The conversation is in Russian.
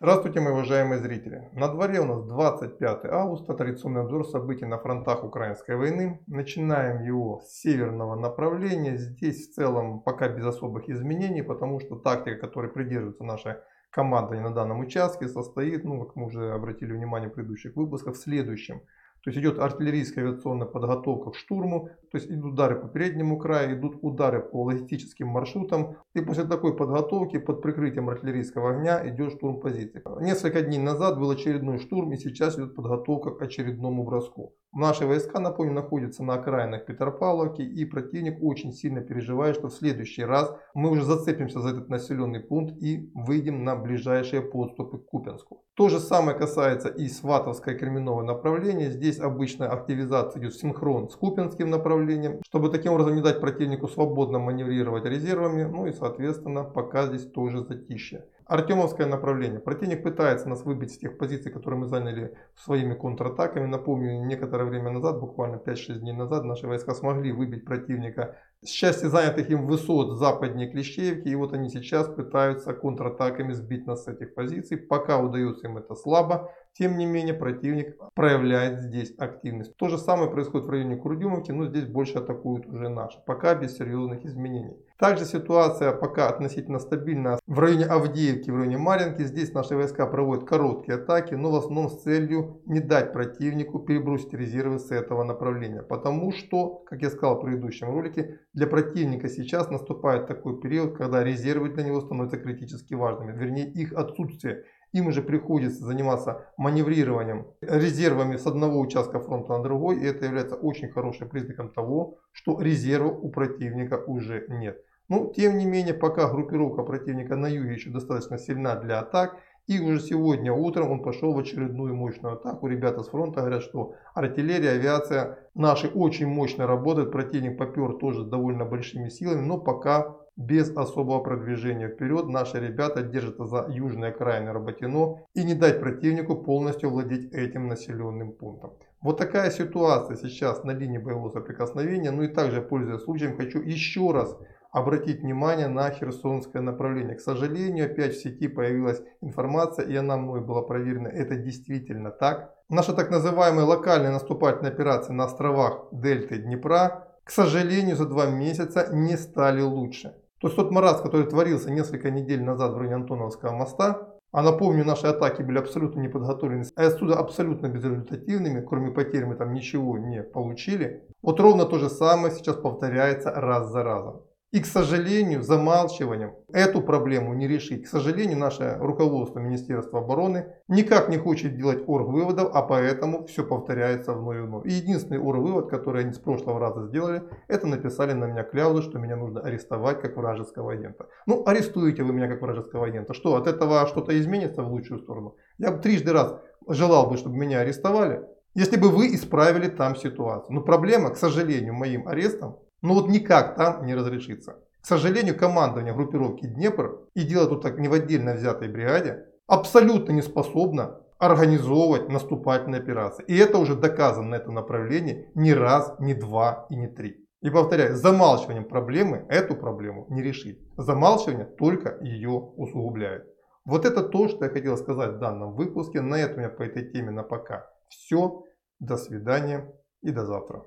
Здравствуйте, мои уважаемые зрители! На дворе у нас 25 августа, традиционный обзор событий на фронтах украинской войны. Начинаем его с северного направления. Здесь в целом пока без особых изменений, потому что тактика, которой придерживается наша команда на данном участке, состоит, ну, как мы уже обратили внимание в предыдущих выпусках, в следующем – то есть идет артиллерийская авиационная подготовка к штурму, то есть идут удары по переднему краю, идут удары по логистическим маршрутам. И после такой подготовки под прикрытием артиллерийского огня идет штурм позиций. Несколько дней назад был очередной штурм и сейчас идет подготовка к очередному броску. Наши войска, напомню, находятся на окраинах Петропавловки и противник очень сильно переживает, что в следующий раз мы уже зацепимся за этот населенный пункт и выйдем на ближайшие подступы к Купенску. То же самое касается и Сватовское Кременное направление. Здесь обычно активизация идет синхрон с Купенским направлением, чтобы таким образом не дать противнику свободно маневрировать резервами. Ну и соответственно пока здесь тоже затишье. Артемовское направление. Противник пытается нас выбить с тех позиций, которые мы заняли своими контратаками. Напомню, некоторое время назад, буквально 5-6 дней назад, наши войска смогли выбить противника с части занятых им высот западнее Клещеевки. И вот они сейчас пытаются контратаками сбить нас с этих позиций. Пока удается им это слабо. Тем не менее, противник проявляет здесь активность. То же самое происходит в районе Курдюмовки, но здесь больше атакуют уже наши. Пока без серьезных изменений. Также ситуация пока относительно стабильна в районе Авдеевки, в районе Маринки. Здесь наши войска проводят короткие атаки, но в основном с целью не дать противнику перебросить резервы с этого направления. Потому что, как я сказал в предыдущем ролике, для противника сейчас наступает такой период, когда резервы для него становятся критически важными. Вернее, их отсутствие. Им уже приходится заниматься маневрированием резервами с одного участка фронта на другой. И это является очень хорошим признаком того, что резервов у противника уже нет. Но тем не менее, пока группировка противника на юге еще достаточно сильна для атак, и уже сегодня утром он пошел в очередную мощную атаку. Ребята с фронта говорят, что артиллерия, авиация наши очень мощно работают. Противник попер тоже с довольно большими силами, но пока без особого продвижения вперед. Наши ребята держатся за южные окраины Работино и не дать противнику полностью владеть этим населенным пунктом. Вот такая ситуация сейчас на линии боевого соприкосновения. Ну и также, пользуясь случаем, хочу еще раз обратить внимание на Херсонское направление. К сожалению, опять в сети появилась информация, и она мной была проверена. Это действительно так. Наша так называемая локальная наступательная операция на островах Дельты Днепра, к сожалению, за два месяца не стали лучше. То есть тот маразм, который творился несколько недель назад в районе Антоновского моста, а напомню, наши атаки были абсолютно неподготовлены, а отсюда абсолютно безрезультативными, кроме потерь мы там ничего не получили. Вот ровно то же самое сейчас повторяется раз за разом. И, к сожалению, замалчиванием эту проблему не решить. К сожалению, наше руководство Министерства обороны никак не хочет делать орг-выводов, а поэтому все повторяется вновь и вновь. И единственный орг-вывод, который они с прошлого раза сделали, это написали на меня кляузу, что меня нужно арестовать как вражеского агента. Ну, арестуете вы меня как вражеского агента. Что, от этого что-то изменится в лучшую сторону? Я бы трижды раз желал бы, чтобы меня арестовали, если бы вы исправили там ситуацию. Но проблема, к сожалению, моим арестом но вот никак там не разрешится. К сожалению, командование группировки Днепр, и дело тут так не в отдельно взятой бригаде, абсолютно не способно организовывать наступательные операции. И это уже доказано на этом направлении не раз, не два и не три. И повторяю, замалчиванием проблемы эту проблему не решить. Замалчивание только ее усугубляет. Вот это то, что я хотел сказать в данном выпуске. На этом я по этой теме на пока все. До свидания и до завтра.